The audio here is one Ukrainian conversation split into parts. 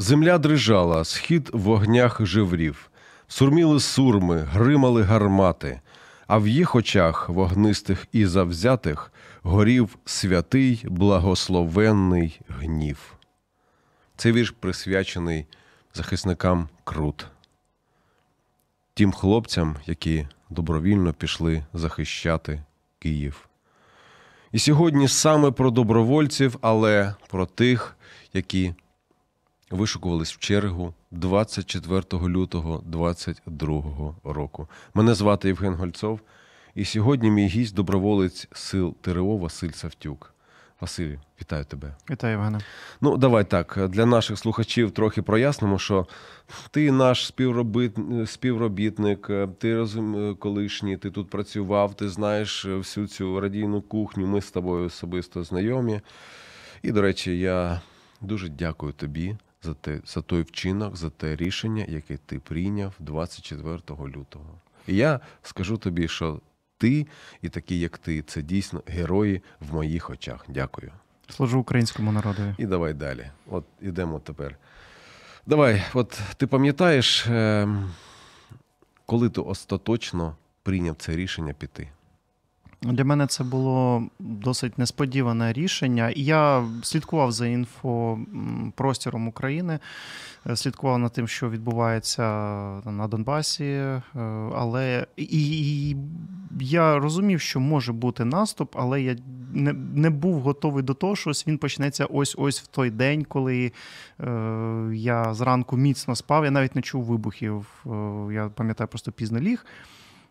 Земля дрижала, схід в огнях живрів, сурміли сурми, гримали гармати, а в їх очах, вогнистих і завзятих, горів святий благословенний гнів. Цей вірш присвячений захисникам Крут, тим хлопцям, які добровільно пішли захищати Київ. І сьогодні саме про добровольців, але про тих, які вишукувались в чергу 24 лютого 2022 року. Мене звати Євген Гольцов, і сьогодні мій гість доброволець сил ТРО Василь Савтюк. Василь, вітаю тебе. Вітаю, Євгене. Ну, давай так. Для наших слухачів трохи прояснимо, що ти наш співробіт... співробітник, ти розум... колишній, ти тут працював, ти знаєш всю цю радійну кухню. Ми з тобою особисто знайомі. І, до речі, я дуже дякую тобі за те, за той вчинок, за те рішення, яке ти прийняв 24 лютого. І я скажу тобі, що ти і такі, як ти, це дійсно герої в моїх очах. Дякую. Служу українському народу. І давай далі. От ідемо тепер. Давай, от ти пам'ятаєш, ем, коли ти остаточно прийняв це рішення піти? Для мене це було досить несподіване рішення. Я слідкував за інфопростіром України, е, слідкував над тим, що відбувається на Донбасі, е, але і, і я розумів, що може бути наступ, але я не не був готовий до того, що він почнеться ось-ось в той день, коли е, я зранку міцно спав. Я навіть не чув вибухів. Е, я пам'ятаю, просто пізно ліг.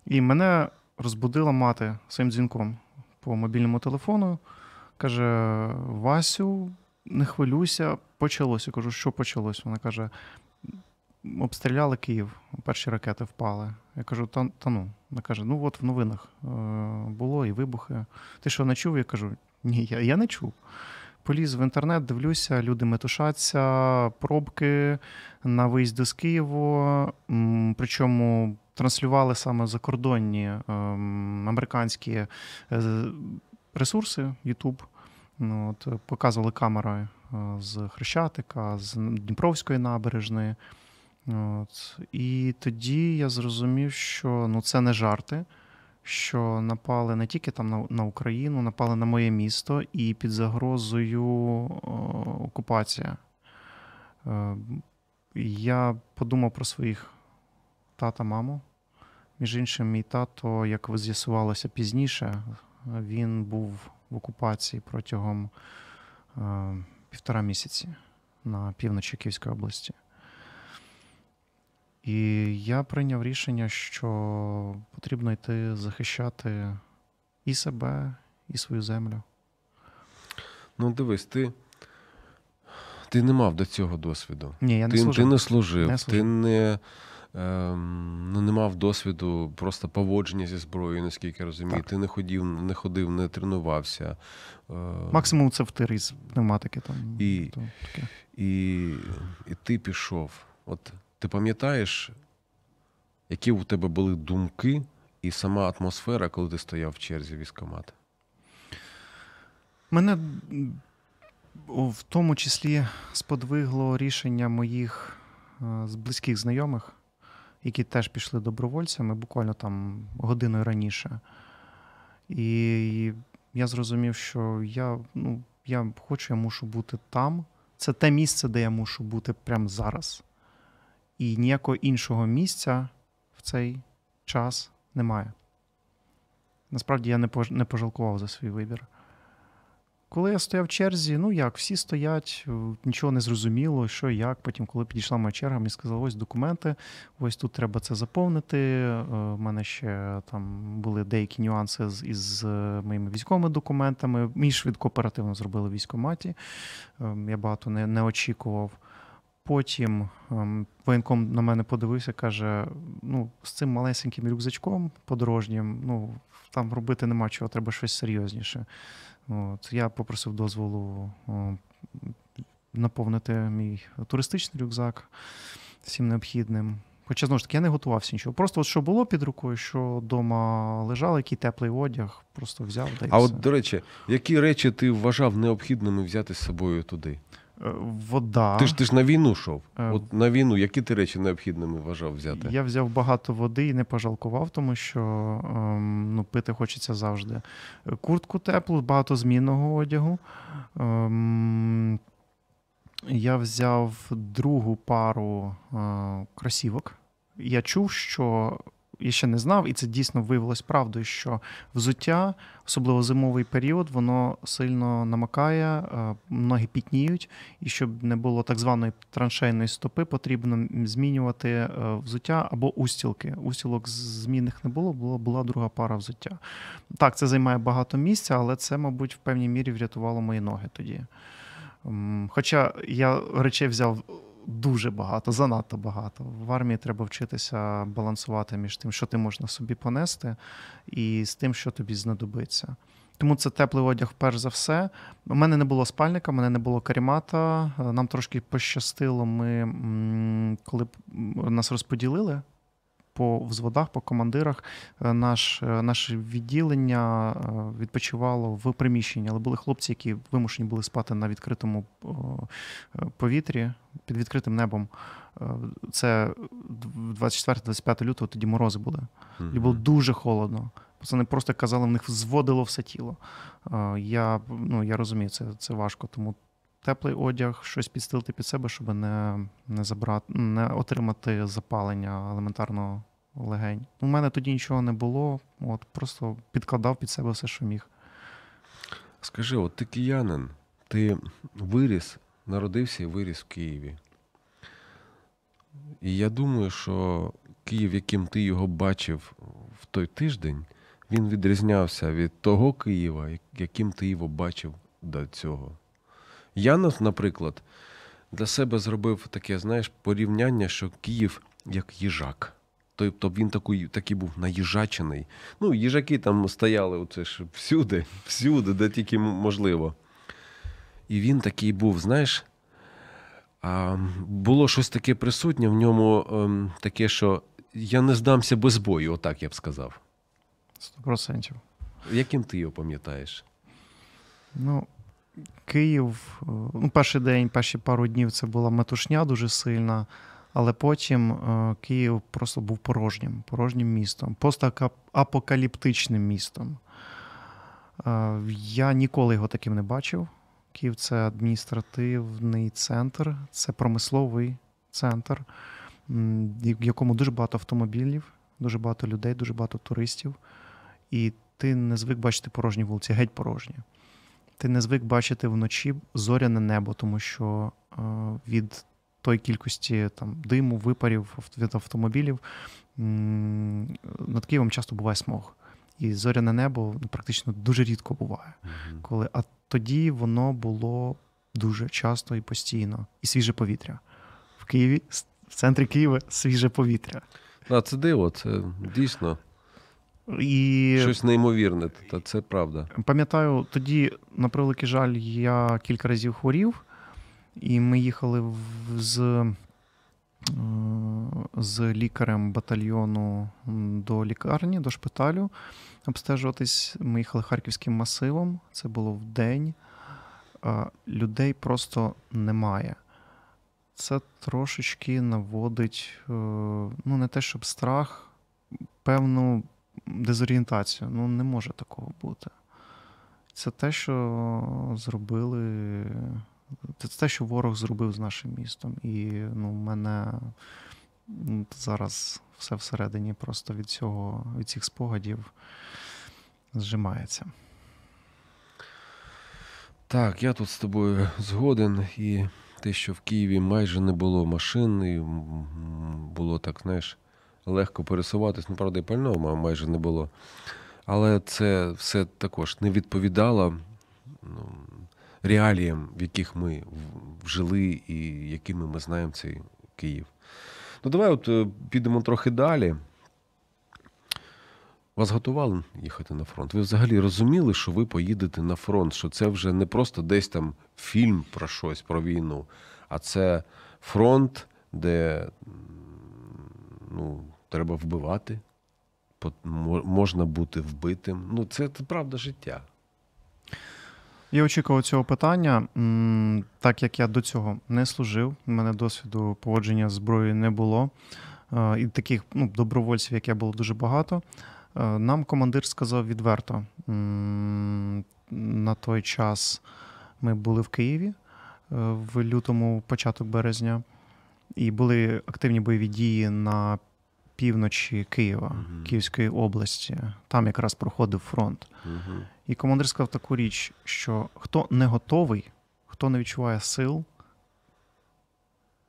І мене розбудила мати своїм дзвінком по мобільному телефону. Каже: Васю, не хвилюйся, почалося. Кажу, що почалось? Вона каже: обстріляли Київ, перші ракети впали. Я кажу, та, та ну. Вона каже: ну от в новинах е, було і вибухи. Ти що не чув? Я кажу, ні, я, я не чув. Поліз в інтернет, дивлюся, люди метушаться, пробки на виїзді з Києву. Причому транслювали саме закордонні ем, американські е, ресурси, YouTube. Ну, от, Показували камери е, з Хрещатика, з Дніпровської набережної. От. І тоді я зрозумів, що ну, це не жарти, що напали не тільки там на на Україну, напали на моє місто і під загрозою о, окупація. Е, я подумав про своїх тата, маму. Між іншим, мій тато, як ви з'ясувалося пізніше, він був в окупації протягом е, півтора місяці на півночі Київської області. І я прийняв рішення, що потрібно йти захищати і себе, і свою землю. Ну, дивись, ти ти не мав до цього досвіду. Ні, я не ти, служив. Ти не служив, не служив. ти не ем, ну, не мав досвіду просто поводження зі зброєю, наскільки я розумію. Так. Ти не ходив, не ходив, не тренувався. Е, Максимум це в тир із пневматики. Там, І, то, таке. І, і ти пішов. От ти пам'ятаєш, які у тебе були думки і сама атмосфера, коли ти стояв в черзі військомат? Мене в тому числі сподвигло рішення моїх е, близьких знайомих, які теж пішли добровольцями, буквально там годиною раніше. І я зрозумів, що я ну, я хочу, я мушу бути там. Це те місце, де я мушу бути прямо зараз. І ніякого іншого місця в цей час немає. Насправді я не пожалкував за свій вибір. Коли я стояв в черзі, ну як, всі стоять, е, нічого не зрозуміло, що як. Потім, коли підійшла моя черга, мені сказали, ось документи, ось тут треба це заповнити. У е, мене ще там були деякі нюанси з із е, моїми військовими документами. Мій швидко оперативно зробили військкоматі. Ем, я багато не, не очікував. Потім ем, воєнком на мене подивився, каже: ну, з цим малесеньким рюкзачком подорожнім, ну, там робити нема чого, треба щось серйозніше. От, Я попросив дозволу наповнити мій туристичний рюкзак всім необхідним. Хоча знову ж таки я не готувався нічого. Просто от що було під рукою, що вдома лежало, який теплий одяг, просто взяв. Да і А все. от, до речі, які речі ти вважав необхідними взяти з собою туди? Е, Вода. Ти ж ти ж на війну йшов. Е, От на війну, які ти речі необхідними вважав взяти? Я взяв багато води і не пожалкував, тому що ем, ну, пити хочеться завжди. Куртку теплу, багато змінного одягу. Ем, я взяв другу пару е, кросівок. Я чув, що я ще не знав, і це дійсно виявилось правдою, що взуття, особливо зимовий період, воно сильно намакає, е, ноги пітніють, і щоб не було так званої траншейної стопи, потрібно змінювати е, взуття або устілки. Устілок змінних не було, була, була друга пара взуття. Так, це займає багато місця, але це, мабуть, в певній мірі врятувало мої ноги тоді. Хоча я речей взяв дуже багато, занадто багато. В армії треба вчитися балансувати між тим, що ти можна собі понести, і з тим, що тобі знадобиться. Тому це теплий одяг, перш за все. У мене не було спальника, у мене не було карімата. Е, Нам трошки пощастило. Ми, коли нас розподілили по взводах, по командирах, е, наш, е, наше відділення е, відпочивало в приміщенні, але були хлопці, які вимушені були спати на відкритому повітрі під відкритим небом. Це 24-25 лютого тоді морози були. Мгм. І було дуже холодно. Пацани просто казали, в них зводило все тіло. Я, ну, я розумію, це, це важко, тому теплий одяг, щось підстилити під себе, щоб не, не, забрати, не отримати запалення елементарного легень. У мене тоді нічого не було, от просто підкладав під себе все, що міг. Скажи, от ти киянин, ти виріс, народився і виріс в Києві. І я думаю, що Київ, яким ти його бачив в той тиждень, він відрізнявся від того Києва, яким ти його бачив до цього. Я, наприклад, для себе зробив таке, знаєш, порівняння, що Київ як їжак. Тобто він такий, такий був наїжачений. Ну, їжаки там стояли оце ж всюди, всюди, де тільки можливо. І він такий був, знаєш, а, було щось таке присутнє в ньому, ем, таке, що я не здамся без бою, отак я б сказав. 100%. Яким ти його пам'ятаєш? Ну, Київ, е, ну, перший день, перші пару днів це була метушня дуже сильна, але потім е, Київ просто був порожнім, порожнім містом, постапокаліптичним містом. Е, Я ніколи його таким не бачив. Київ це адміністративний центр, це промисловий центр, в якому дуже багато автомобілів, дуже багато людей, дуже багато туристів. І ти не звик бачити порожні вулиці, геть порожні. Ти не звик бачити вночі зоряне небо, тому що е, від тої кількості там, диму, випарів від автомобілів над Києвом часто буває смог. І зоряне небо ну, практично дуже рідко буває. Коли, а тоді воно було дуже часто і постійно, і свіже повітря. В Києві, в центрі Києва свіже повітря. А це диво, це дійсно І щось неймовірне, та це правда. Пам'ятаю, тоді, на превеликий жаль, я кілька разів хворів, і ми їхали з, е, з лікарем батальйону до лікарні, до шпиталю обстежуватись. Ми їхали харківським масивом, це було в день. Людей просто немає. Це трошечки наводить, е, ну, не те, щоб страх, певну дезорієнтацію. Ну, не може такого бути. Це те, що зробили. Це те, що ворог зробив з нашим містом. І ну, мене зараз все всередині просто від цього, від цих спогадів зжимається. Так, я тут з тобою згоден, і те, що в Києві майже не було машин, і було так, знаєш, легко пересуватись. Ну, правда, і пального майже не було. Але це все також не відповідало ну, реаліям, в яких ми жили і якими ми знаємо цей Київ. Ну, давай от е, підемо трохи далі. Вас готували їхати на фронт? Ви взагалі розуміли, що ви поїдете на фронт, що це вже не просто десь там фільм про щось, про війну, а це фронт, де ну, треба вбивати, можна бути вбитим. Ну, це, правда життя. Я очікував цього питання, так як я до цього не служив, у мене досвіду поводження з зброєю не було. І таких ну, добровольців, як я було дуже багато. Нам командир сказав відверто. На той час ми були в Києві е, в лютому, початок березня, і були активні бойові дії на півночі Києва, uh Київської області. Там якраз проходив фронт. uh І командир сказав таку річ, що хто не готовий, хто не відчуває сил,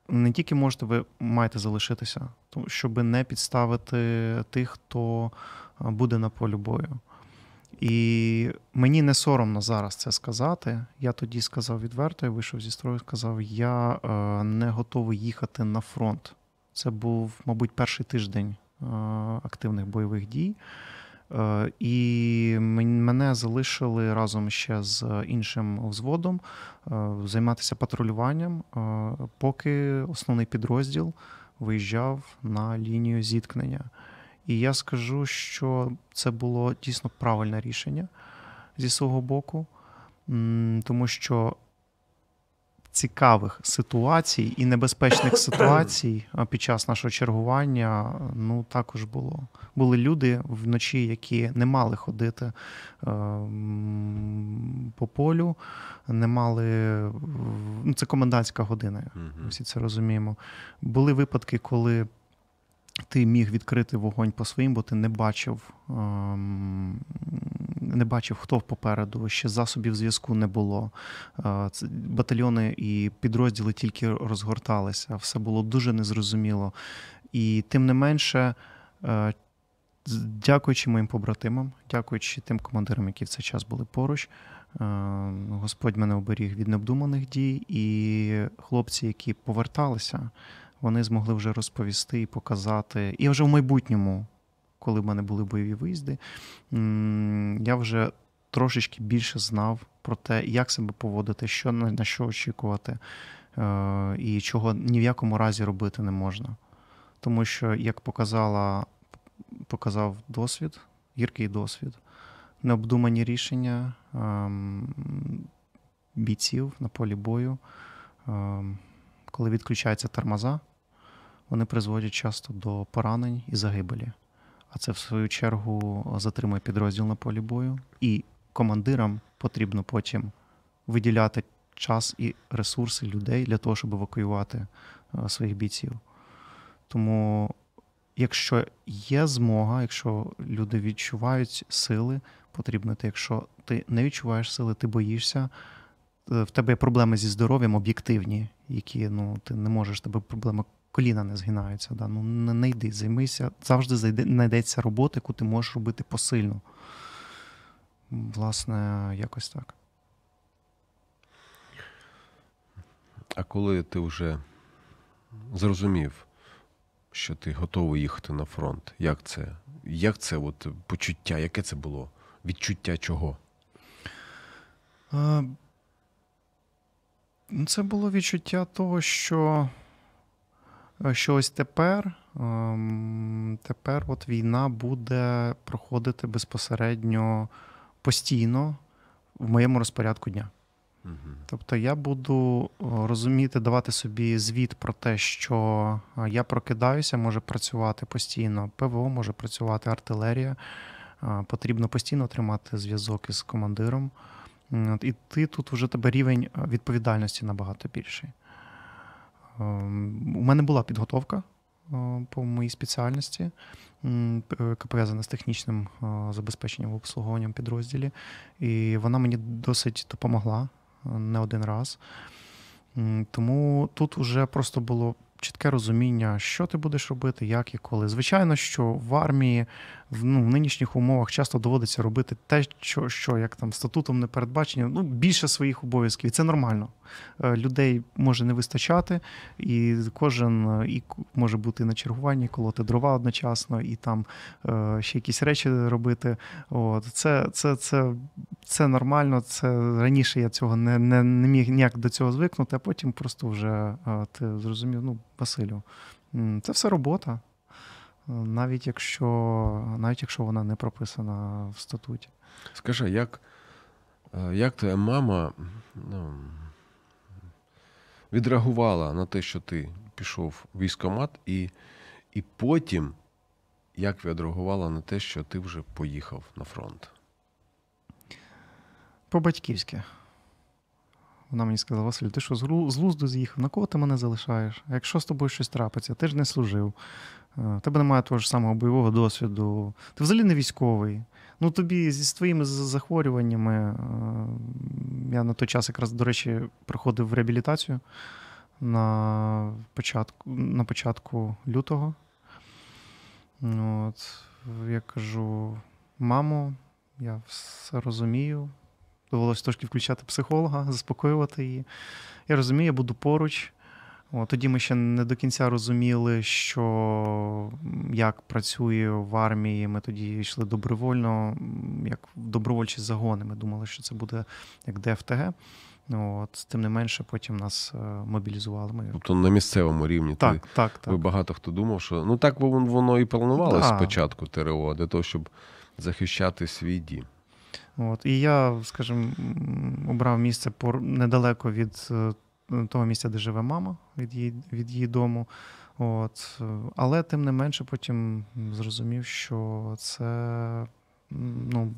не тільки можете ви маєте залишитися, щоб не підставити тих, хто буде на полі бою. І мені не соромно зараз це сказати. Я тоді сказав відверто, я вийшов зі строю, сказав: я е, не готовий їхати на фронт. Це був, мабуть, перший тиждень е, активних бойових дій. Е, і мене залишили разом ще з іншим взводом займатися патрулюванням, поки основний підрозділ виїжджав на лінію зіткнення. І я скажу, що це було дійсно правильне рішення зі свого боку, тому що цікавих ситуацій і небезпечних ситуацій під час нашого чергування ну також було. Були люди вночі, які не мали ходити е, по полю, не мали. Ну, Це комендантська година, ми всі це розуміємо. Були випадки, коли ти міг відкрити вогонь по своїм, бо ти не бачив, ем, не бачив, хто попереду, ще засобів зв'язку не було. Е, батальйони і підрозділи тільки розгорталися, все було дуже незрозуміло. І тим не менше, е, дякуючи моїм побратимам, дякуючи тим командирам, які в цей час були поруч. Е, Господь мене оберіг від необдуманих дій, і хлопці, які поверталися, вони змогли вже розповісти і показати. І вже в майбутньому, коли в мене були бойові виїзди, я вже трошечки більше знав про те, як себе поводити, що на що очікувати, е, і чого ні в якому разі робити не можна. Тому що, як показала, показав досвід, гіркий досвід, необдумані рішення ем, бійців на полі бою, ем, коли відключаються тормоза, вони призводять часто до поранень і загибелі. А це, в свою чергу, затримує підрозділ на полі бою. І командирам потрібно потім виділяти час і ресурси людей для того, щоб евакуювати е, своїх бійців. Тому, якщо є змога, якщо люди відчувають сили, потрібно ти. Якщо ти не відчуваєш сили, ти боїшся. Е, в тебе є проблеми зі здоров'ям об'єктивні, які ну, ти не можеш, тебе проблеми коліна не згинаються. Да? Ну, Не йди, займися, завжди знайдеться робота, яку ти можеш робити посильно. Власне, якось так. А коли ти вже зрозумів, що ти готовий їхати на фронт, як це? Як це от почуття? Яке це було? Відчуття чого? Ну, це було відчуття того, що Е, що ось тепер ем, тепер от війна буде проходити безпосередньо постійно в моєму розпорядку дня. Угу. Тобто я буду е, розуміти, давати собі звіт про те, що е, я прокидаюся, може працювати постійно, ПВО може працювати артилерія. Потрібно постійно тримати зв'язок із командиром. І ти тут вже тебе рівень відповідальності набагато більший. Ем, у мене була підготовка е, по моїй спеціальності, е, пов'язана з технічним е, забезпеченням обслуговуванням підрозділі, і вона мені досить допомогла не один раз. Тому тут вже просто було чітке розуміння, що ти будеш робити, як і коли. Звичайно, що в армії в, ну, в нинішніх умовах часто доводиться робити те, що, що як там статутом не передбачення, ну, більше своїх обов'язків. І це нормально. Е, людей може не вистачати, і кожен е, і може бути на чергуванні, колоти дрова одночасно, і там е, ще якісь речі робити. От. Це це, це, це нормально. Це Раніше я цього не не, не міг ніяк до цього звикнути, а потім просто вже ти зрозумів, ну, Василю, це все робота. Навіть якщо навіть якщо вона не прописана в статуті. Скажи, як як твоя мама ну, відреагувала на те, що ти пішов в військкомат, і і потім як відреагувала на те, що ти вже поїхав на фронт? По-батьківськи. Вона мені сказала: Василь, ти що з глузду з'їхав? На кого ти мене залишаєш? Якщо з тобою щось трапиться, ти ж не служив, е, тебе немає того ж самого бойового досвіду, ти взагалі не військовий. Ну тобі зі своїми захворюваннями. Е, я на той час, якраз, до речі, приходив в реабілітацію на початку на початку лютого. От, Я кажу: мамо, я все розумію. Довелося трошки включати психолога, заспокоювати її. Я розумію, я буду поруч. О, тоді ми ще не до кінця розуміли, що як працює в армії. Ми тоді йшли добровольно, як добровольчі загони. Ми думали, що це буде як ДФТГ. От, Тим не менше, потім нас е, мобілізували. Ми... Тобто на місцевому рівні так, ти, так, так. ви багато хто думав, що ну так воно і планувалося да. спочатку ТРО, для того, щоб захищати свій дім. От, І я, скажімо, обрав місце недалеко від е, того місця, де живе мама, від її від її дому. От. Але тим не менше, потім зрозумів, що це ну,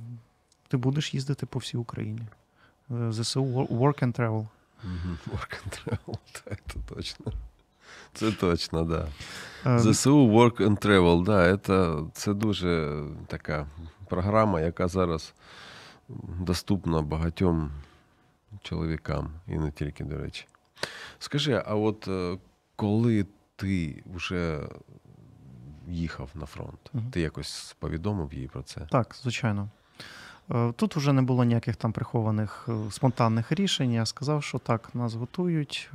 ти будеш їздити по всій Україні. Е, ЗСУ work and travel. Work and travel, так, це точно. Це точно, да. Ем. ЗСУ Work and Travel, да, це, це дуже така програма, яка зараз доступна багатьом чоловікам і не тільки, до речі. Скажи, а от е, коли ти вже їхав на фронт, ти якось повідомив їй про це? Так, звичайно. Е, тут вже не було ніяких там прихованих е, спонтанних рішень. Я сказав, що так, нас готують,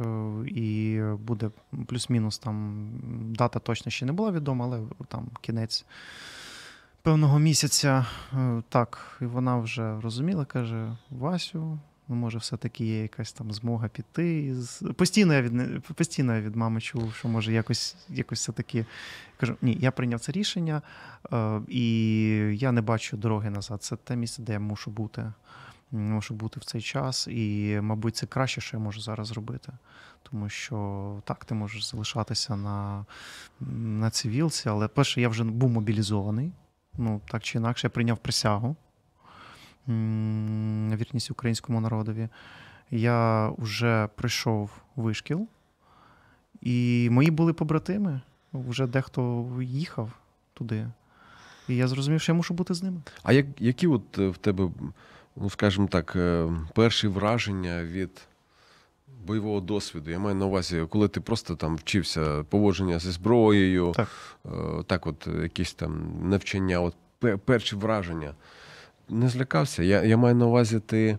і буде плюс-мінус там дата точно ще не була відома, але там кінець певного місяця. Так, і вона вже розуміла, каже: Васю, ну, може, все-таки є якась там змога піти. Постійно я від постійно я від мами чув, що може якось якось все-таки кажу, ні, я прийняв це рішення, е, і я не бачу дороги назад. Це те місце, де я мушу бути. Можу бути в цей час, і, мабуть, це краще, що я можу зараз зробити. Тому що так, ти можеш залишатися на на цивілці, але перше, я вже був мобілізований. Ну, так чи інакше, я прийняв присягу вірність українському народові. Я вже прийшов вишкіл, і мої були побратими. Вже дехто їхав туди. І я зрозумів, що я мушу бути з ними. А як, які от е, в тебе, ну скажімо так, е, перші враження від бойового досвіду? Я маю на увазі, коли ти просто там вчився поводження зі зброєю, так, е, так от якісь там навчання, от перші враження не злякався. Я я маю на увазі, ти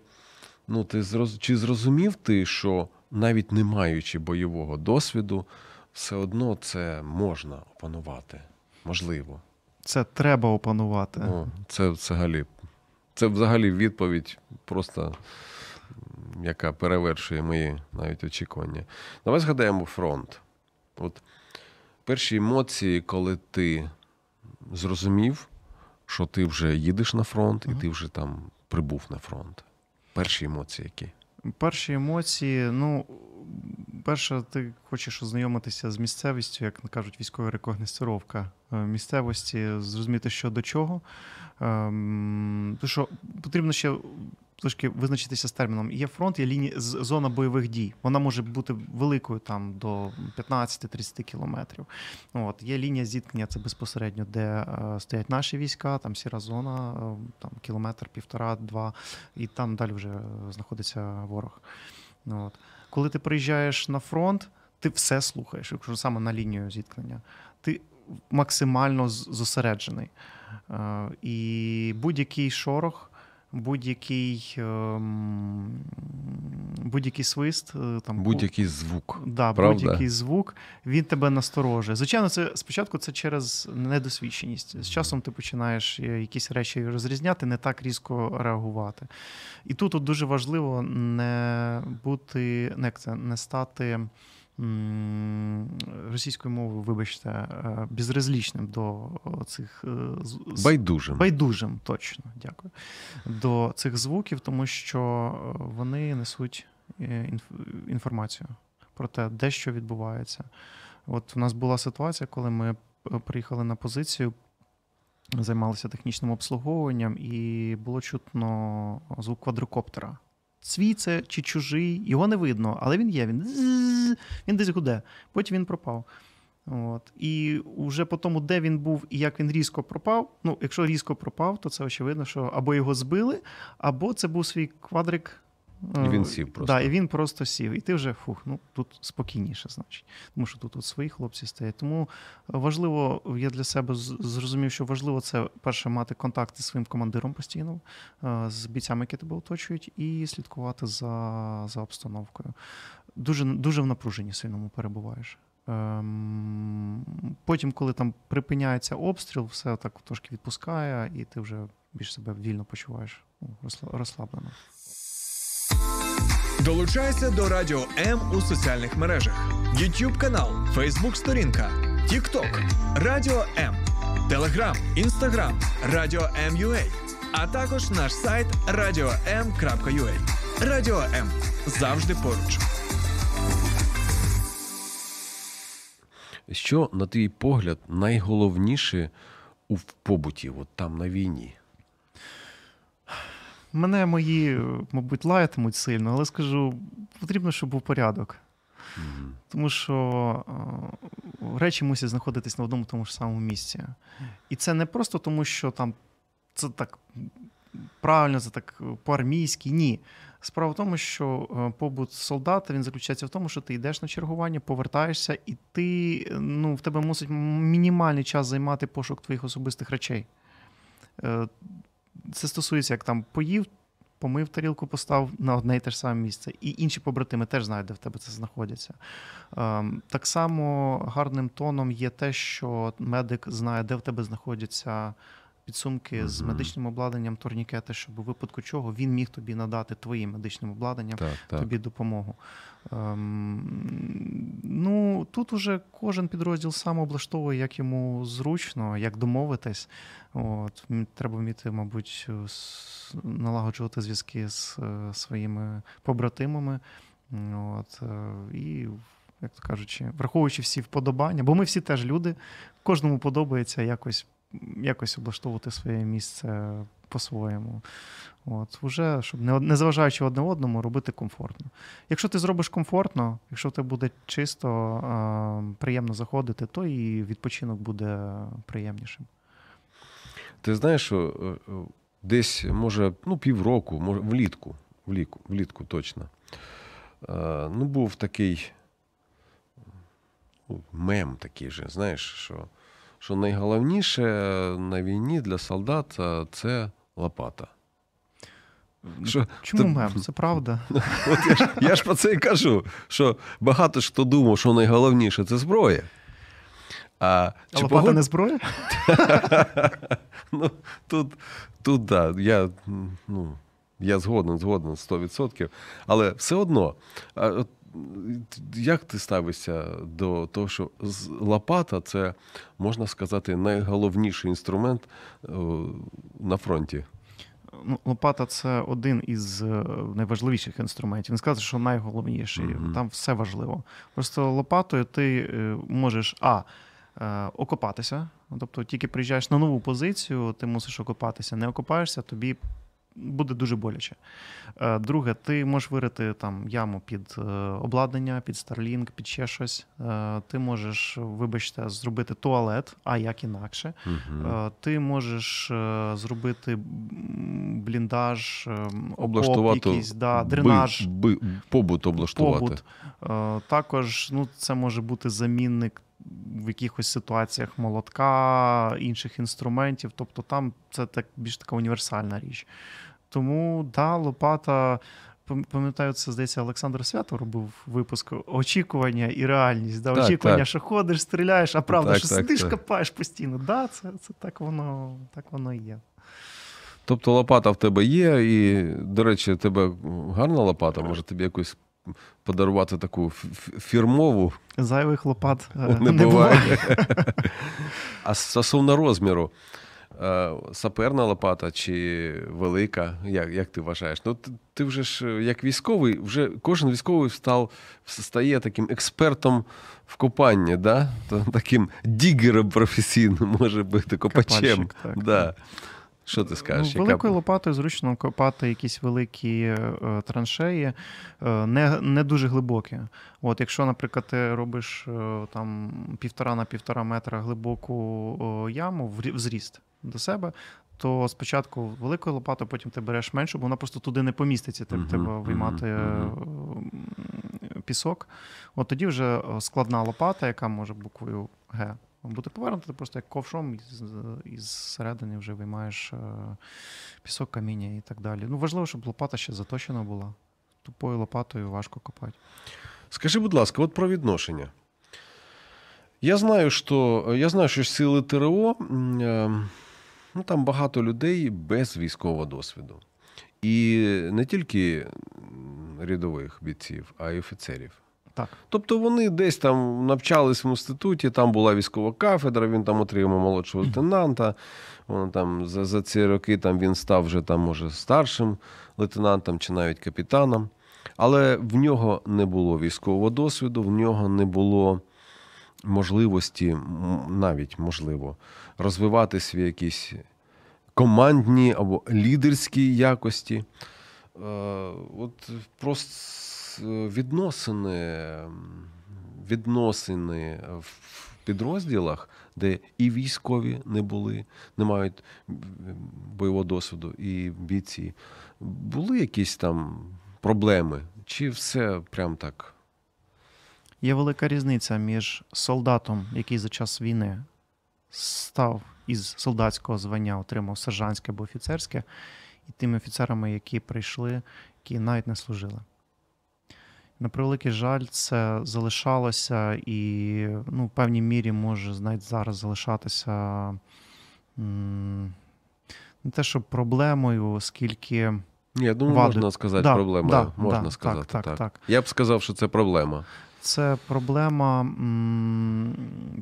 ну, ти зроз... чи зрозумів ти, що навіть не маючи бойового досвіду, все одно це можна опанувати. Можливо. Це треба опанувати. Ну, Це взагалі це взагалі відповідь, просто яка перевершує мої навіть очікування. Давай згадаємо фронт. От Перші емоції, коли ти зрозумів, що ти вже їдеш на фронт, і ти вже там прибув на фронт. Перші емоції які? Перші емоції, ну, перше, ти хочеш ознайомитися з місцевістю, як кажуть, військова рекогносцировка е, місцевості, зрозуміти, що до чого. Ем, тому що потрібно ще трошки визначитися з терміном. Є фронт, є лінія зона бойових дій. Вона може бути великою там до 15-30 кілометрів. От є лінія зіткнення, це безпосередньо, де е, стоять наші війська, там сіра зона, е, там кілометр, півтора-два, і там далі вже знаходиться ворог. От. Коли ти приїжджаєш на фронт. ти все слухаєш, якщо саме на лінію зіткнення. Ти максимально зосереджений. Е, і будь-який шорох будь-який ем, будь-який свист, е, там будь-який звук. Да, будь-який звук, він тебе насторожує. Звичайно, це спочатку це через недосвідченість. З часом ти починаєш е, якісь речі розрізняти, не так різко реагувати. І тут от дуже важливо не бути, не, не стати російською мовою, вибачте, е, безрозлічним до цих е, байдужим. Байдужим, точно, дякую. До цих звуків, тому що е, вони несуть інформацію про те, де що відбувається. От у нас була ситуація, коли ми приїхали на позицію. Займалися технічним обслуговуванням, і було чутно звук квадрокоптера свій це чи чужий, його не видно, але він є. Він він десь гуде. Потім він пропав. От. І вже по тому, де він був і як він різко пропав. Ну, якщо різко пропав, то це очевидно, що або його збили, або це був свій квадрик і він сів просто. Да, і він просто сів. І ти вже фух, ну тут спокійніше, значить. Тому що тут от свої хлопці стоять. Тому важливо, я для себе зрозумів, що важливо це перше мати контакти з своїм командиром постійно, з бійцями, які тебе оточують, і слідкувати за за обстановкою. Дуже дуже в напруженні сильному перебуваєш. Ем, потім, коли там припиняється обстріл, все так трошки відпускає, і ти вже більш себе вільно почуваєш ну, розслаблено. Долучайся до Радіо М у соціальних мережах: YouTube канал, Facebook сторінка, TikTok, Радіо М, Telegram, Instagram, Радіо М.Ua, а також наш сайт radio.m.ua. Радіо М завжди поруч. Що, на твій погляд, найголовніше у побуті, от там на війні? Мене мої, мабуть, лаятимуть сильно, але скажу, потрібно, щоб був порядок. Mm-hmm. Тому що е, речі мусять знаходитись на одному тому ж самому місці. І це не просто тому, що там це так правильно, це так по-армійськи. Ні. Справа в тому, що е, побут солдата він заключається в тому, що ти йдеш на чергування, повертаєшся, і ти ну, в тебе мусить мінімальний час займати пошук твоїх особистих речей. Е, це стосується, як там поїв, помив тарілку, постав на одне і те ж саме місце. І інші побратими теж знають, де в тебе це знаходиться. Ем, так само гарним тоном є те, що медик знає, де в тебе знаходяться підсумки mm-hmm. з медичним обладнанням, турнікети, щоб у випадку чого він міг тобі надати твоїм медичним обладнанням так, так. тобі допомогу. Ем, Ну тут уже кожен підрозділ сам облаштовує, як йому зручно, як домовитись. От, Треба вміти, мабуть, налагоджувати зв'язки з е, своїми побратимами. От, е, І, як то кажучи, враховуючи всі вподобання, бо ми всі теж люди, кожному подобається якось якось облаштовувати своє місце по-своєму. От, Вже, щоб не не заважаючи одне одному, робити комфортно. Якщо ти зробиш комфортно, якщо тебе буде чисто, е, приємно заходити, то і відпочинок буде приємнішим. Ти знаєш, що десь, може, ну, півроку, може, влітку, влітку, влітку точно. Е, ну, був такий ну, мем такий же, знаєш, що що найголовніше на війні для солдат це лопата. Що, Чому то... мем? Це правда. От Я ж я ж про це і кажу, що багато хто думав, що найголовніше це зброя. А, а лопата погод... не зброя? ну, Тут, тут да, я ну, я згоден, згоден 100%. Але все одно, як ти ставишся до того, що лопата це, можна сказати, найголовніший інструмент на фронті? Ну, Лопата це один із е, найважливіших інструментів. Він сказав, що найголовніший. Mm-hmm. Там все важливо. Просто лопатою ти е, можеш а. Е, окопатися. Тобто, тільки приїжджаєш на нову позицію, ти мусиш окопатися. Не окопаєшся, тобі буде дуже боляче. Е, Друге, ти можеш вирити там яму під е, обладнання, під Starlink, під ще щось. Е, Ти можеш, вибачте, зробити туалет, а як інакше. Е, Ти можеш зробити бліндаж, Облаштувати якийсь, да, дренаж, би- побут облаштувати. побут. Також ну, це може бути замінник в якихось ситуаціях молотка, інших інструментів. Тобто там це так більш така універсальна річ. Тому да, лопата. Пам'ятаю, це здається, Олександр Свято робив випуск очікування і реальність. Да? Так, очікування, так. що ходиш, стріляєш, а правда, Так, що так, сидиш, так. копаєш постійно. Да, це, це так воно, так воно і є. Тобто лопата в тебе є, і, до речі, в тебе гарна лопата, може тобі якусь подарувати таку фірмову, Зайвих лопат е, не, буває. а стосовно розміру, саперна лопата чи велика, як, як ти вважаєш? Ну, ти, ти вже ж е, як військовий, вже кожен військовий став, стає таким експертом в копанні, да? Таким дігером професійним може бути, копачем. Так, да. так. Що ти скажеш? Ну, яка- великою лопатою зручно копати якісь великі е, траншеї, е, не, не дуже глибокі. От, якщо, наприклад, ти робиш е, там півтора на півтора метра глибоку яму в в зріст до себе. То спочатку великою лопатою, потім ти береш меншу, бо вона просто туди не поміститься. Тебе Мгм, треба виймати м, пісок. От тоді вже е, складна лопата, яка може буквою Г бути повернута, ти просто як ковшом із, середини вже виймаєш е, пісок, каміння і так далі. Ну, важливо, щоб лопата ще заточена була. Тупою лопатою важко копати. Скажи, будь ласка, от про відношення. Я знаю, що, я знаю, що сили ТРО е, ну, там багато людей без військового досвіду. І не тільки рядових бійців, а й офіцерів. Так. Тобто вони десь там навчались в інституті, там була військова кафедра, він там отримав молодшого лейтенанта. Вон там за, за ці роки там він став вже там, може, старшим лейтенантом чи навіть капітаном. Але в нього не було військового досвіду, в нього не було можливості, навіть можливо, розвивати свої якісь командні або лідерські якості. Е, От просто відносини, відносини в підрозділах, де і військові не були, не мають бойового досвіду, і бійці. Були якісь там проблеми? Чи все прям так? Є велика різниця між солдатом, який за час війни став із солдатського звання, отримав сержантське або офіцерське, і тими офіцерами, які прийшли, які навіть не служили. На превеликий жаль, це залишалося і ну, в певній мірі може навіть зараз залишатися м, не те, що проблемою, оскільки. Я думаю, Вади. можна сказати Да, проблема. да, можна да, сказати так, так, так. Я б сказав, що це проблема. Це проблема,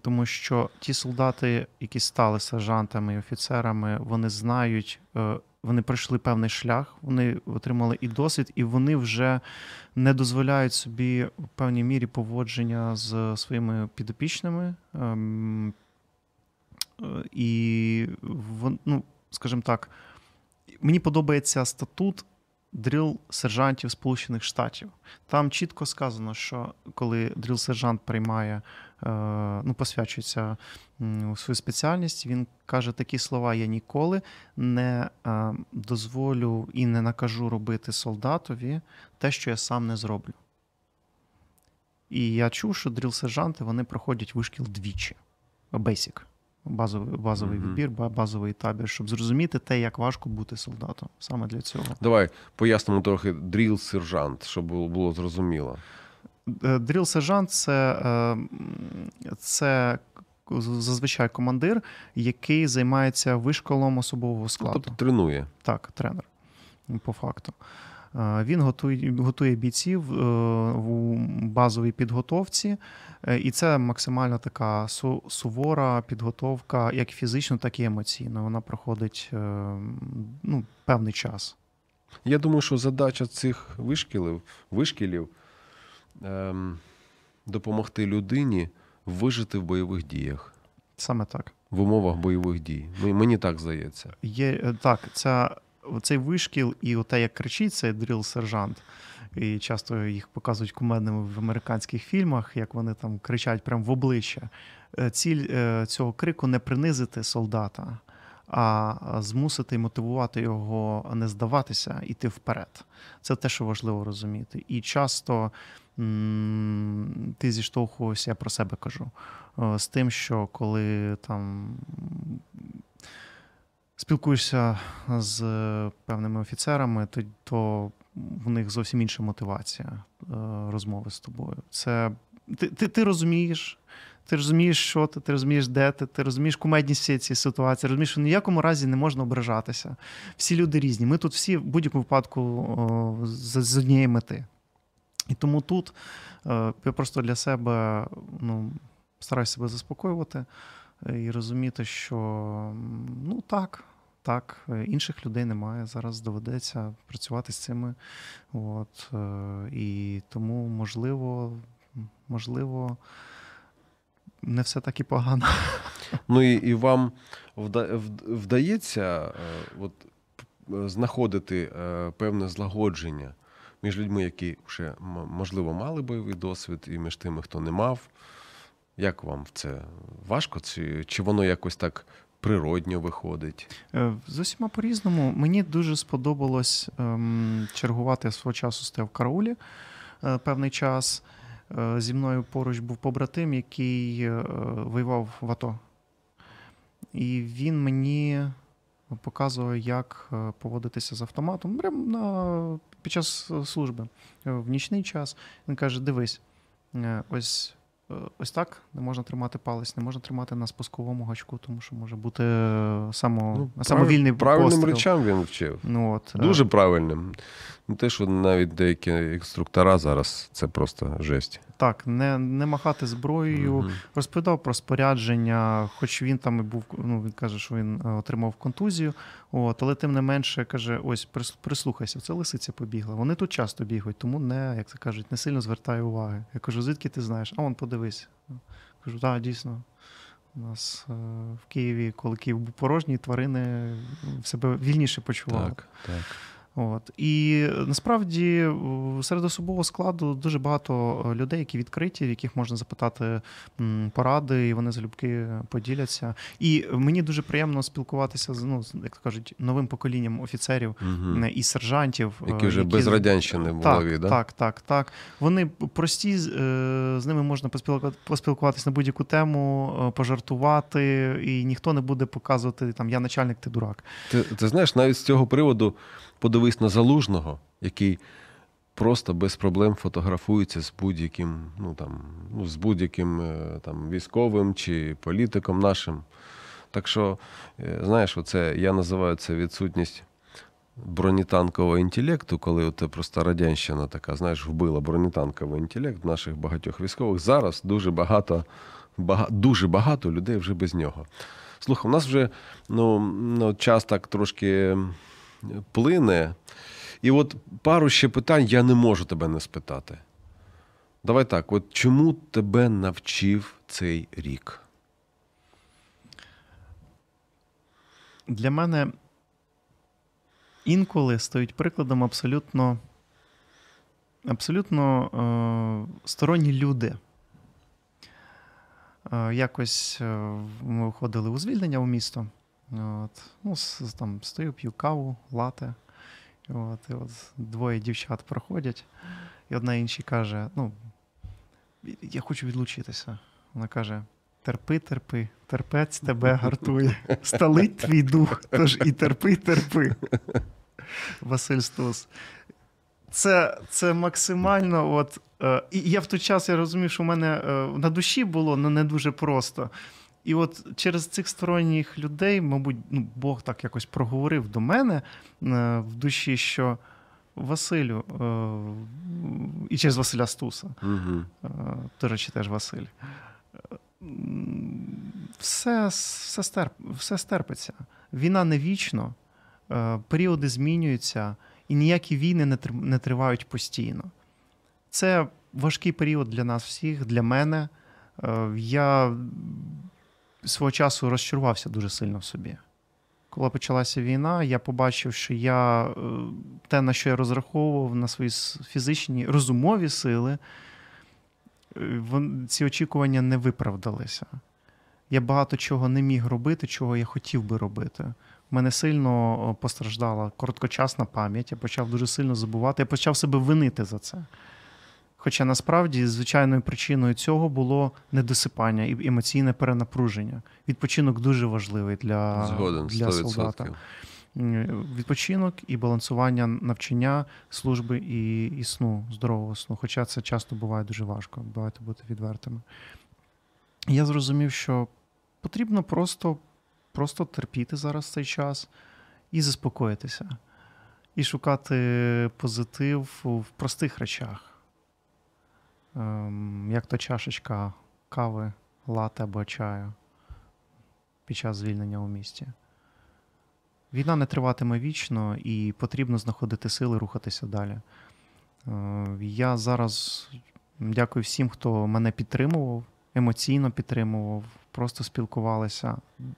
тому що ті солдати, які стали сержантами і офіцерами, вони знають, е, вони пройшли певний шлях, вони отримали і досвід, і вони вже не дозволяють собі в певній мірі поводження з своїми підопічними. ем, е, І ну, скажімо так, мені подобається статут дрил сержантів Сполучених Штатів. Там чітко сказано, що коли дрил сержант приймає, е, ну, посвячується у свою спеціальність, він каже такі слова: я ніколи не е, дозволю і не накажу робити солдатові те, що я сам не зроблю. І я чув, що drill сержанти вони проходять вишкіл двічі. Basic. Базовий, базовий Мгм. відбір, базовий табір, щоб зрозуміти те, як важко бути солдатом. Саме для цього. Давай пояснимо трохи drill сержант, щоб було, було зрозуміло. Drill сержант це, е, це зазвичай командир, який займається вишколом особового складу. Тобто тренує. Так, тренер, по факту. Е, Він готує, готує бійців е, у базовій підготовці, е, і це максимально така су- сувора підготовка, як фізично, так і емоційно. Вона проходить е, ну, певний час. Я думаю, що задача цих вишкілів, вишкілів ем, допомогти людині вижити в бойових діях, Саме так. в умовах бойових дій. Мені- так здається. Є е, так, ця цей вишкіл і оте, як кричить цей дріл-сержант, і часто їх показують кумедними в американських фільмах, як вони там кричать прямо в обличчя. Е, ціль е, цього крику не принизити солдата, а змусити мотивувати його не здаватися, іти вперед. Це те, що важливо розуміти. І часто ти зіштовхувався, я про себе кажу, е, з тим, що коли там. Спілкуєшся з певними офіцерами, то то в них зовсім інша мотивація розмови з тобою. Це ти ти, ти розумієш, ти розумієш, що ти, ти розумієш, де ти, ти розумієш кумедність цієї ситуації, розумієш, що в ніякому разі не можна ображатися. Всі люди різні. Ми тут всі в будь-якому випадку о, з, з однієї мети. І тому тут о, я просто для себе ну, стараюся себе заспокоювати і розуміти, що ну так. Так, інших людей немає. Зараз доведеться працювати з цими. От, І тому, можливо, можливо, не все так і погано. Ну і і вам вдається е, от, знаходити е, певне злагодження між людьми, які вже, можливо, мали бойовий досвід, і між тими, хто не мав. Як вам це важко? Чи, Чи воно якось так природньо виходить? Е, з усіма по-різному. Мені дуже сподобалось ем, чергувати свого часу стояв в караулі е, певний час. Е, зі мною поруч був побратим, який е, воював в АТО. І він мені показував, як е, поводитися з автоматом прямо на, під час служби в нічний час. Він каже: дивись, ось ось так не можна тримати палець, не можна тримати на спусковому гачку, тому що може бути само, ну, самовільний Правильним постріл. речам він вчив. Ну, от, Дуже правильним. Ну, Те, що навіть деякі інструктора зараз це просто жесть. Так, не не махати зброєю, угу. розповідав про спорядження, хоч він там і був, ну він каже, що він е, отримав контузію. От, але тим не менше каже: ось прислухайся, це лисиця побігла. Вони тут часто бігають, тому не, як це кажуть, не сильно звертає уваги. Я кажу, звідки ти знаєш? А он подивись. Кажу, так, дійсно. У нас е, в Києві, коли Київ був порожній, тварини в себе вільніше почували. Так, так. От і насправді серед особового складу дуже багато е, людей, які відкриті, в яких можна запитати поради, і вони залюбки поділяться. І мені дуже приємно спілкуватися з ну як кажуть, новим поколінням офіцерів угу. і сержантів, е, які вже які... без радянщини в так, голові, да? так, так, так. Вони прості, з ними можна поспілкуватися на будь-яку тему, пожартувати, і ніхто не буде показувати там я начальник, ти дурак. Ти, ти знаєш, навіть з цього приводу подивись на залужного, який просто без проблем фотографується з будь-яким, ну там, ну, з будь-яким е, там військовим чи політиком нашим. Так що, е, знаєш, оце я називаю це відсутність бронетанкового інтелекту, коли це просто радянщина така, знаєш, вбила бронетанковий інтелект наших багатьох військових. Зараз дуже багато, бага, дуже багато людей вже без нього. Слухай, у нас вже ну, ну, час так трошки плине. І от пару ще питань я не можу тебе не спитати. Давай так: от чому тебе навчив цей рік? Для мене інколи стають прикладом абсолютно абсолютно е, сторонні люди. Е, якось е, ми виходили у звільнення у місто. От. Ну, там Стою, п'ю каву, лате. От, і от Двоє дівчат проходять, і одна іншій каже: ну, я хочу відлучитися. Вона каже: терпи, терпи, терпець тебе гартує. Сталить твій дух, тож і терпи, терпи. Василь Стус. Це це максимально. от, е, І я в той час я розумів, що в мене е, на душі було ну, не дуже просто. І от через цих сторонніх людей, мабуть, ну, Бог так якось проговорив до мене е, в душі, що Василю, е, і через Василя Стуса, угу. до речі, теж Василь. Все все, стерп, все стерпиться. Війна не вічно, періоди змінюються, і ніякі війни не тривають постійно. Це важкий період для нас всіх, для мене. Я свого часу розчарувався дуже сильно в собі. коли почалася війна, я побачив, що я е, те, на що я розраховував, на свої фізичні розумові сили, е, ці очікування не виправдалися. Я багато чого не міг робити, чого я хотів би робити. У мене сильно постраждала короткочасна пам'ять, я почав дуже сильно забувати, я почав себе винити за це. Хоча насправді звичайною причиною цього було недосипання і емоційне перенапруження. Відпочинок дуже важливий для Згоден, для солдата. Відпочинок і балансування навчання, служби і, і сну, здорового сну. Хоча це часто буває дуже важко, давайте бути відвертими. Я зрозумів, що потрібно просто, просто терпіти зараз цей час і заспокоїтися, і шукати позитив в простих речах. Ем, як то чашечка кави, лати або чаю під час звільнення у місті. Війна не триватиме вічно і потрібно знаходити сили рухатися далі. Е, я зараз дякую всім, хто мене підтримував, емоційно підтримував, просто спілкувалися.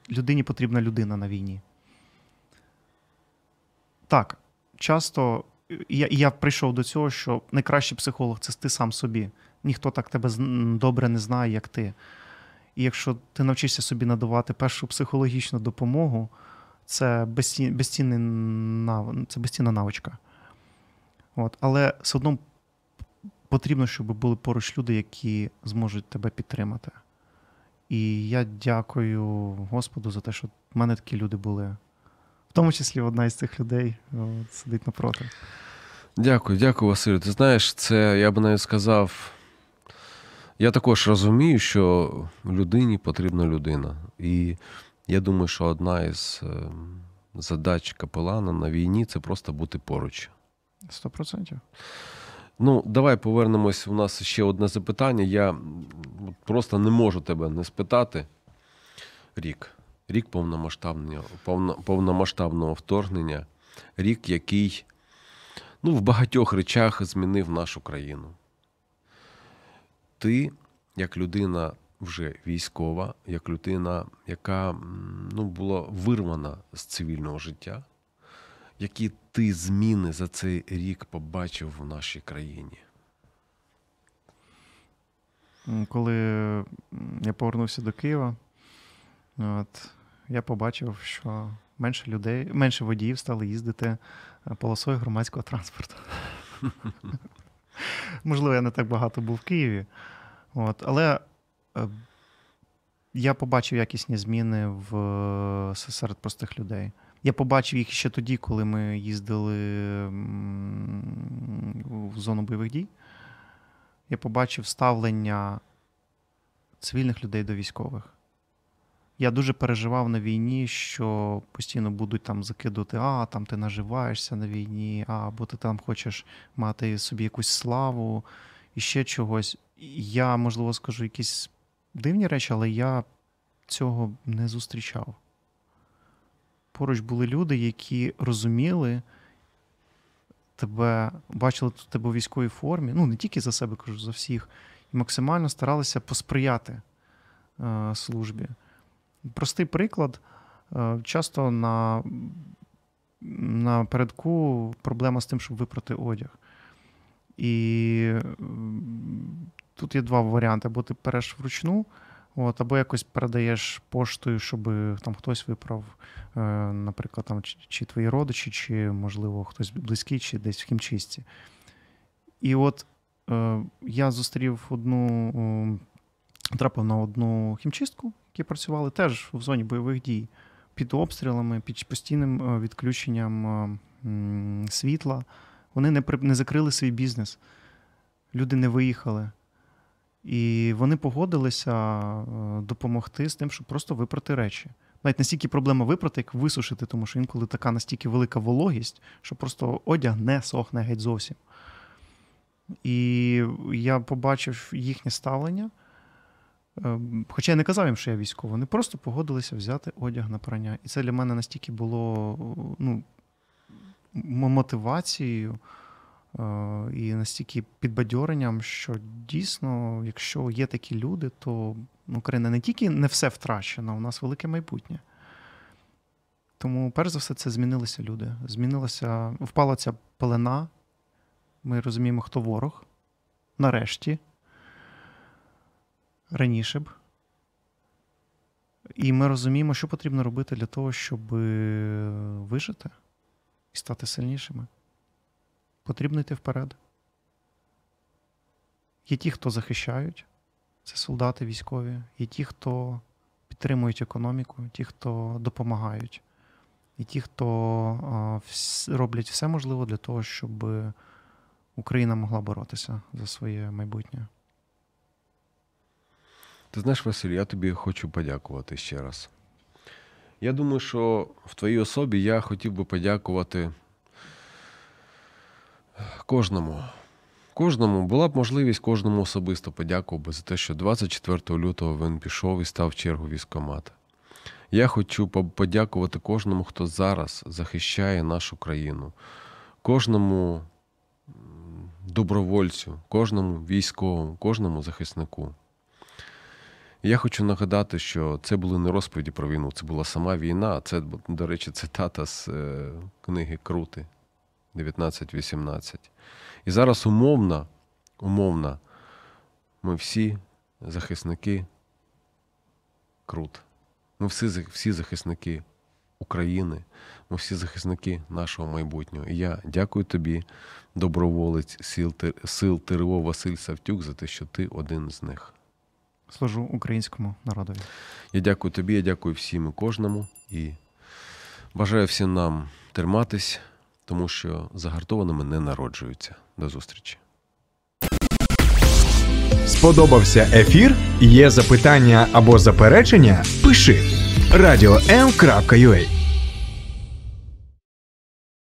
Людині потрібна людина на війні. Так, часто я я прийшов до цього, що найкращий психолог це ти сам собі ніхто так тебе добре не знає, як ти. І якщо ти навчишся собі надавати першу психологічну допомогу, це безцінний нав... це безцінна навичка. От. Але все одно потрібно, щоб були поруч люди, які зможуть тебе підтримати. І я дякую Господу за те, що в мене такі люди були. В тому числі одна із цих людей сидить напроти. Дякую, дякую, Василю. Ти знаєш, це я б навіть сказав. Я також розумію, що людині потрібна людина. І я думаю, що одна із е, задач капелана на війні це просто бути поруч. Сто процентів. Ну, давай повернемось. У нас ще одне запитання. Я просто не можу тебе не спитати. Рік. Рік повномасштабного повномасштабного вторгнення, рік, який ну, в багатьох речах змінив нашу країну ти, як людина вже військова, як людина, яка ну, була вирвана з цивільного життя, які ти зміни за цей рік побачив в нашій країні? Коли я повернувся до Києва, от, я побачив, що менше людей, менше водіїв стали їздити полосою громадського транспорту. Можливо, я не так багато був в Києві. От, Але е, я побачив якісні зміни в, серед простих людей. Я побачив їх ще тоді, коли ми їздили в зону бойових дій. Я побачив ставлення цивільних людей до військових. Я дуже переживав на війні, що постійно будуть там закидувати, а там ти наживаєшся на війні, а або ти там хочеш мати собі якусь славу і ще чогось. Я, можливо, скажу якісь дивні речі, але я цього не зустрічав. Поруч були люди, які розуміли тебе, бачили тебе у військовій формі, ну не тільки за себе кажу, за всіх, і максимально старалися посприяти е, службі. Простий приклад. Е, часто на на передку проблема з тим, щоб випрати одяг. І тут є два варіанти: або ти переш вручну, от, або якось передаєш поштою, щоб там хтось виправ, е, наприклад, там, чи, чи твої родичі, чи, можливо, хтось близький, чи десь в хімчисті. І от е, я зустрів одну, трапив на одну хімчистку, які працювали теж в зоні бойових дій під обстрілами, під постійним е, відключенням світла. Вони не не закрили свій бізнес, люди не виїхали. І вони погодилися е, допомогти з тим, щоб просто випрати речі. Навіть настільки проблема випрати, як висушити, тому що інколи така настільки велика вологість, що просто одяг не сохне геть зовсім. І я побачив їхнє ставлення. Ем, хоча я не казав їм, що я військовий, вони просто погодилися взяти одяг на прання. І це для мене настільки було ну, мотивацією е, і настільки підбадьоренням, що дійсно, якщо є такі люди, то Україна не тільки не все втрачено, у нас велике майбутнє. Тому, перш за все, це змінилися люди. Змінилася, впала ця пелена. Ми розуміємо, хто ворог. Нарешті. Раніше б. І ми розуміємо, що потрібно робити для того, щоб е, вижити і стати сильнішими. Потрібно йти вперед. Є ті, хто захищають, це солдати військові, є ті, хто підтримують економіку, ті, хто допомагають, і ті, хто роблять все можливе для того, щоб Україна могла боротися за своє майбутнє. Ти знаєш, Василь, я тобі хочу подякувати ще раз. Я думаю, що в твоїй особі я хотів би подякувати кожному. Кожному була б можливість кожному особисто подякував би за те, що 24 лютого він пішов і став в чергу військомата. Я хочу подякувати кожному, хто зараз захищає нашу країну, кожному добровольцю, кожному військовому, кожному захиснику. Я хочу нагадати, що це були не розповіді про війну, це була сама війна. Це, до речі, цитата з е, книги Крути 1918. І зараз умовно, умовно, ми всі захисники Крут. Ми всі всі захисники України, ми всі захисники нашого майбутнього. І я дякую тобі, доброволець сил сил ТРО Василь Савтюк, за те, що ти один з них. Служу українському народові. Я дякую тобі, я дякую всім і кожному і бажаю всім нам триматись, тому що загартованими не народжуються. До зустрічі. Сподобався ефір? Є запитання або заперечення? Пиши радіом.ua